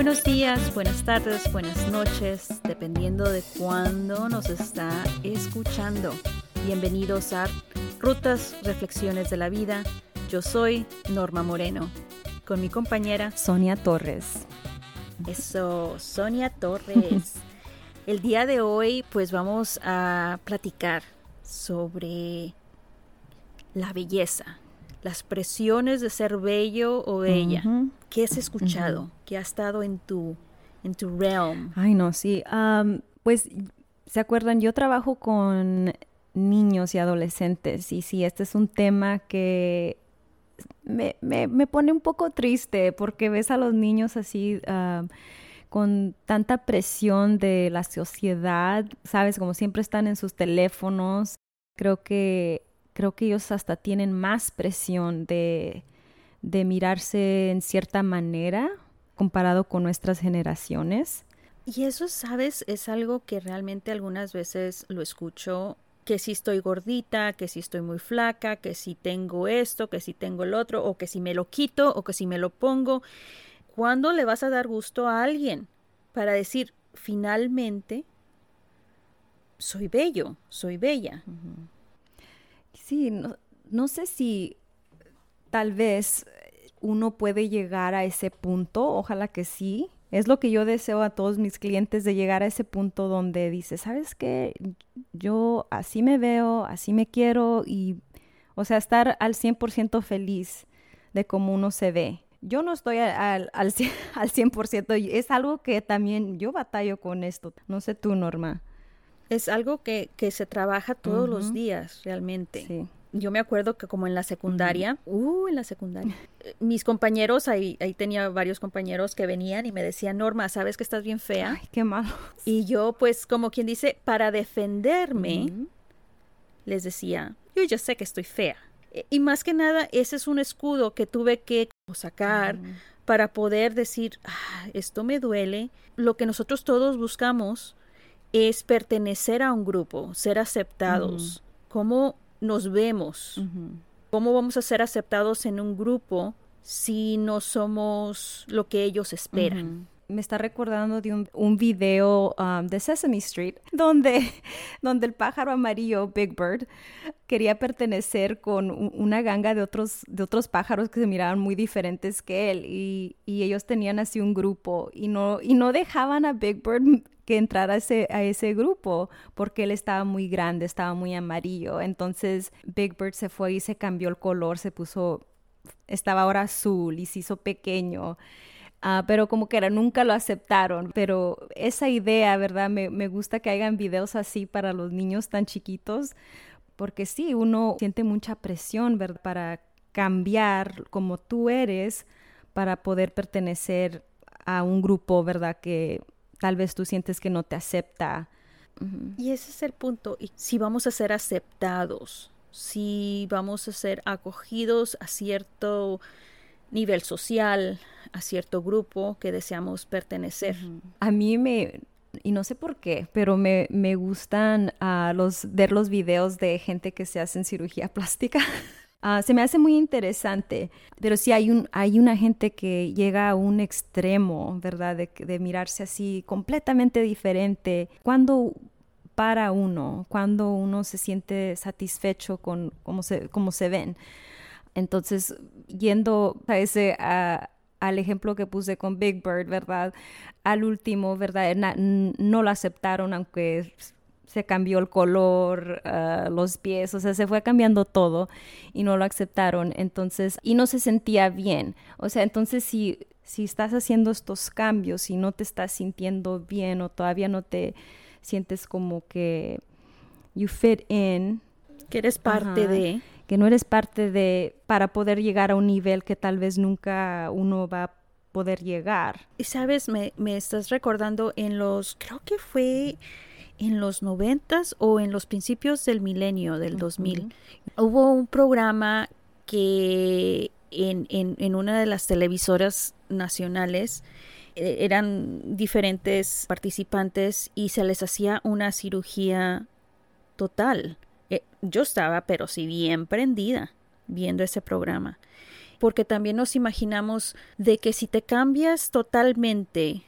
buenos días, buenas tardes, buenas noches, dependiendo de cuándo nos está escuchando. Bienvenidos a Rutas, Reflexiones de la Vida. Yo soy Norma Moreno, con mi compañera Sonia Torres. Eso, Sonia Torres. El día de hoy pues vamos a platicar sobre la belleza, las presiones de ser bello o bella. ¿Qué has escuchado? ¿Qué ha estado en tu, en tu realm? Ay, no, sí. pues, ¿se acuerdan? Yo trabajo con niños y adolescentes y sí, este es un tema que me, me, pone un poco triste porque ves a los niños así con tanta presión de la sociedad, sabes, como siempre están en sus teléfonos. Creo que creo que ellos hasta tienen más presión de, de mirarse en cierta manera comparado con nuestras generaciones. Y eso, sabes, es algo que realmente algunas veces lo escucho, que si estoy gordita, que si estoy muy flaca, que si tengo esto, que si tengo el otro, o que si me lo quito, o que si me lo pongo. ¿Cuándo le vas a dar gusto a alguien para decir, finalmente, soy bello, soy bella? Sí, no, no sé si tal vez uno puede llegar a ese punto, ojalá que sí. Es lo que yo deseo a todos mis clientes de llegar a ese punto donde dice, ¿sabes qué? Yo así me veo, así me quiero y, o sea, estar al 100% feliz de cómo uno se ve. Yo no estoy al, al, al 100%, es algo que también yo batallo con esto. No sé tú, Norma. Es algo que, que se trabaja todos los días, realmente. Sí yo me acuerdo que como en la secundaria, uh, en la secundaria, eh, mis compañeros, ahí, ahí tenía varios compañeros que venían y me decían, Norma, ¿sabes que estás bien fea? Ay, qué malo. Y yo, pues, como quien dice, para defenderme, les decía, yo ya sé que estoy fea. E, y más que nada, ese es un escudo que tuve que sacar para poder decir, ah, esto me duele. Lo que nosotros todos buscamos es pertenecer a un grupo, ser aceptados. ¿Cómo nos vemos? ¿Cómo vamos a ser aceptados en un grupo si no somos lo que ellos esperan? me está recordando de un, video um, de Sesame Street donde, donde el pájaro amarillo, Big Bird, quería pertenecer con una ganga de otros, de otros pájaros que se miraban muy diferentes que él y, y, ellos tenían así un grupo y no, y no dejaban a Big Bird entrar a ese, a ese grupo porque él estaba muy grande, estaba muy amarillo. Entonces Big Bird se fue y se cambió el color, se puso, estaba ahora azul y se hizo pequeño. Ah, pero como que era, nunca lo aceptaron. Pero esa idea, ¿verdad? Me, me gusta que hagan videos así para los niños tan chiquitos, porque sí, uno siente mucha presión, ¿verdad? Para cambiar como tú eres para poder pertenecer a un grupo, ¿verdad? Que tal vez tú sientes que no te acepta. Y ese es el punto. Y si vamos a ser aceptados, si vamos a ser acogidos a cierto nivel social, a cierto grupo que deseamos pertenecer. A mí me, y no sé por qué, pero me, me gustan uh, los, ver los videos de gente que se hacen cirugía plástica. Ah, se me hace muy interesante, pero sí hay, un, hay una gente que llega a un extremo, ¿verdad? De, mirarse así completamente diferente. Cuando para uno, cuando uno se siente satisfecho con cómo se, cómo se ven. Entonces, yendo a ese, al ejemplo que puse con Big Bird, ¿verdad? Al último, ¿verdad? no lo aceptaron, aunque se cambió el color, ah, los pies, o sea, se fue cambiando todo y no lo aceptaron. Entonces, y no se sentía bien. O sea, entonces si, si estás haciendo estos cambios y no te estás sintiendo bien o todavía no te sientes como que you fit in. Que eres parte de. Que no eres parte de, para poder llegar a un nivel que tal vez nunca uno va a poder llegar. Y sabes, me, me estás recordando en los, creo que fue en los noventas o en los principios del milenio del 2000 hubo un programa que en, en, una de las televisoras nacionales eh, eran diferentes participantes y se les hacía una cirugía total. Eh, yo estaba, pero sí bien prendida viendo ese programa. porque también nos imaginamos de que si te cambias totalmente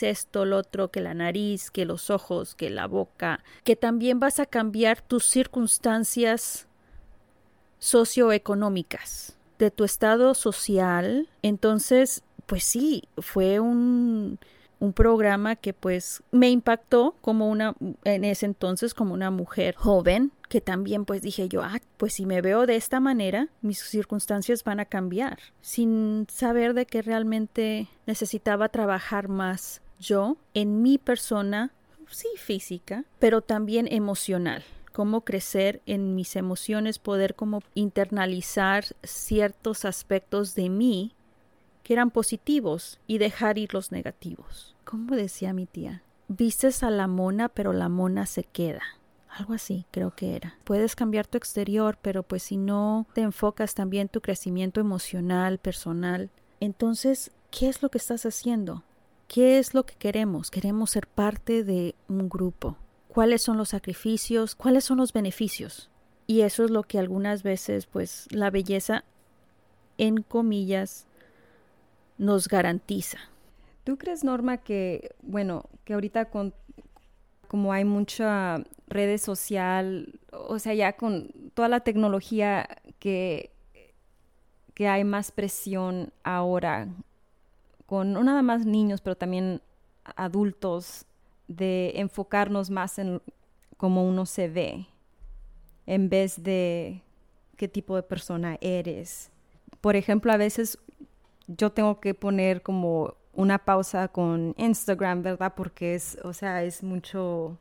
esto, lo otro, que la nariz, que los ojos, que la boca, que también vas a cambiar tus circunstancias socioeconómicas, de tu estado social. Entonces, pues sí, fue un, un programa que pues me impactó como una, en ese entonces como una mujer joven, que también pues dije yo, ah, pues si me veo de esta manera, mis circunstancias van a cambiar, sin saber de que realmente necesitaba trabajar más yo en mi persona, sí física, pero también emocional cómo crecer en mis emociones, poder como internalizar ciertos aspectos de mí que eran positivos y dejar ir los negativos. Como decía mi tía, vistes a la mona pero la mona se queda. Algo así creo que era. Puedes cambiar tu exterior, pero pues si no te enfocas también tu crecimiento emocional, personal, entonces, ¿qué es lo que estás haciendo? ¿Qué es lo que queremos? Queremos ser parte de un grupo. ¿Cuáles son los sacrificios? ¿Cuáles son los beneficios? Y eso es lo que algunas veces, pues, la belleza, en comillas, nos garantiza. ¿Tú crees, Norma, que, bueno, que ahorita con, como hay mucha redes social, o sea, ya con toda la tecnología que, que hay más presión ahora, con no nada más niños, pero también adultos, de enfocarnos más en cómo uno se ve, en vez de qué tipo de persona eres. Por ejemplo, a veces yo tengo que poner como una pausa con Instagram, ¿verdad? Porque es, o sea, es mucho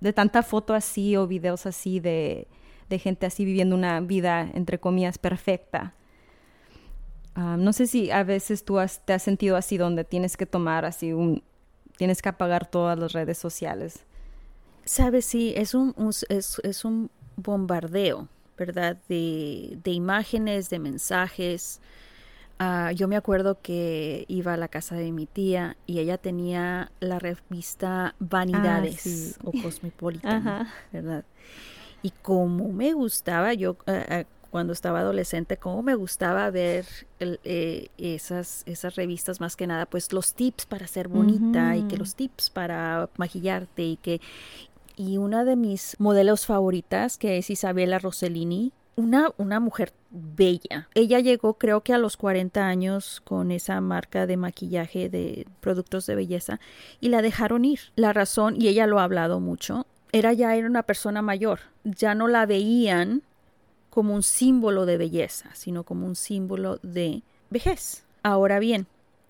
de tanta foto así o videos así de, de gente así viviendo una vida, entre comillas, perfecta. Ah, no sé si a veces tú te has sentido así donde tienes que tomar así un, tienes que apagar todas las redes sociales. Sabes, sí, es un, es, es, un bombardeo, ¿verdad? De, de imágenes, de mensajes, Ah, yo me acuerdo que iba a la casa de mi tía y ella tenía la revista Vanidades ah, o Cosmopolitan, ¿verdad? Y como me gustaba, yo cuando estaba adolescente, como me gustaba ver eh, esas, esas revistas más que nada, pues los tips para ser bonita y que los tips para maquillarte y que... Y una de mis modelos favoritas, que es Isabela Rossellini, una, una mujer bella. Ella llegó creo que a los 40 años con esa marca de maquillaje de productos de belleza y la dejaron ir. La razón, y ella lo ha hablado mucho, era ya era una persona mayor. Ya no la veían como un símbolo de belleza, sino como un símbolo de vejez. Ahora bien,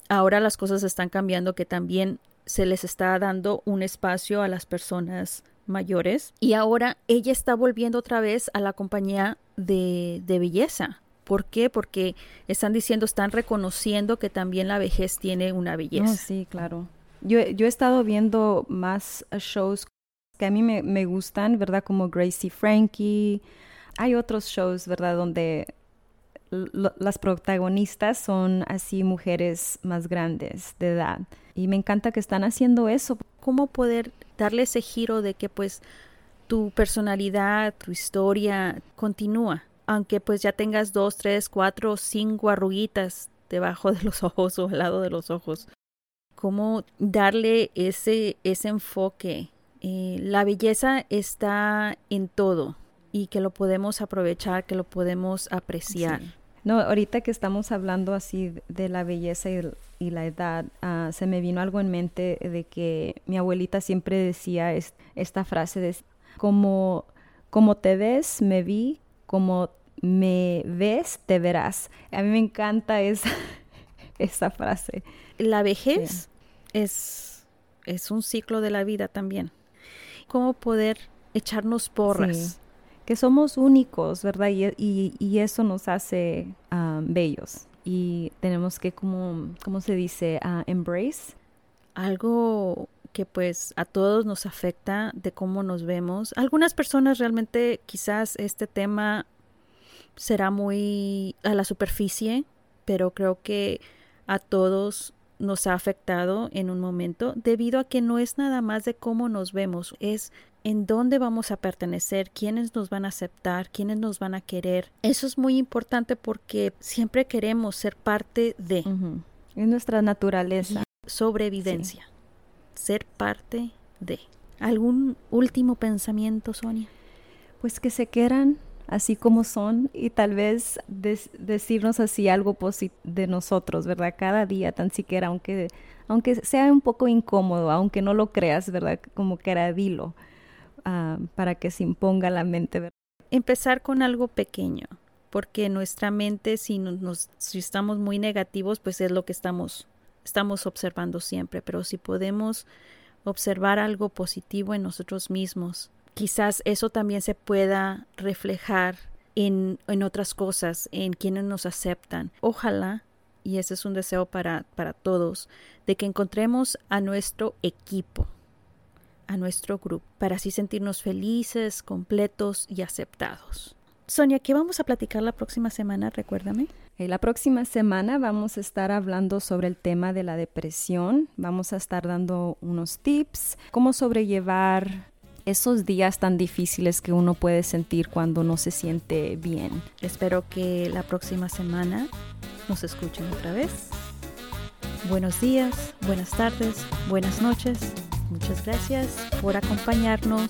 ahora las cosas están cambiando que también se les está dando un espacio a las personas mayores y ahora ella está volviendo otra vez a la compañía de, belleza. ¿Por qué? Porque están diciendo, están reconociendo que también la vejez tiene una belleza. sí, claro. Yo, yo, he estado viendo más shows que a mí me, me gustan, ¿verdad? Como Gracie Frankie. Hay otros shows, ¿verdad? Donde las protagonistas son así mujeres más grandes de edad. Y me encanta que están haciendo eso. ¿Cómo poder darle ese giro de que pues tu personalidad, tu historia continúa, aunque pues ya tengas dos, tres, cuatro, cinco arruguitas debajo de los ojos o al lado de los ojos. Cómo darle ese, ese enfoque. Eh, la belleza está en todo y que lo podemos aprovechar, que lo podemos apreciar. No, ahorita que estamos hablando así de la belleza y, la edad, ah, se me vino algo en mente de que mi abuelita siempre decía esta frase de como, como te ves, me vi, como me ves, te verás. A mí me encanta esa, esa frase. La vejez es, es un ciclo de la vida también. Cómo poder echarnos porras que somos únicos, ¿verdad? Y, y, eso nos hace um, bellos. Y tenemos que, como, ¿cómo se dice? Uh, embrace. Algo que pues a todos nos afecta de cómo nos vemos. Algunas personas realmente quizás este tema será muy a la superficie, pero creo que a todos nos ha afectado en un momento debido a que no es nada más de cómo nos vemos, es en dónde vamos a pertenecer, quiénes nos van a aceptar, quiénes nos van a querer. Eso es muy importante porque siempre queremos ser parte de. Es nuestra naturaleza. Sobrevivencia. Ser parte de. ¿Algún último pensamiento, Sonia? Pues que se quieran así como son y tal vez decirnos así algo de nosotros, ¿verdad? Cada día, tan siquiera, aunque, aunque sea un poco incómodo, aunque no lo creas, ¿verdad? Como que era dilo, ah, para que se imponga la mente, ¿verdad? Empezar con algo pequeño, porque nuestra mente, si, nos, si estamos muy negativos, pues es lo que estamos, estamos observando siempre, pero si podemos observar algo positivo en nosotros mismos, quizás eso también se pueda reflejar en, en otras cosas, en quienes nos aceptan. Ojalá, y ese es un deseo para, para todos, de que encontremos a nuestro equipo, a nuestro grupo, para así sentirnos felices, completos y aceptados. Sonia, ¿qué vamos a platicar la próxima semana? Recuérdame. Eh, la próxima semana vamos a estar hablando sobre el tema de la depresión. Vamos a estar dando unos tips, cómo sobrellevar esos días tan difíciles que uno puede sentir cuando no se siente bien. Espero que la próxima semana nos escuchen otra vez. Buenos días, buenas tardes, buenas noches. Muchas gracias por acompañarnos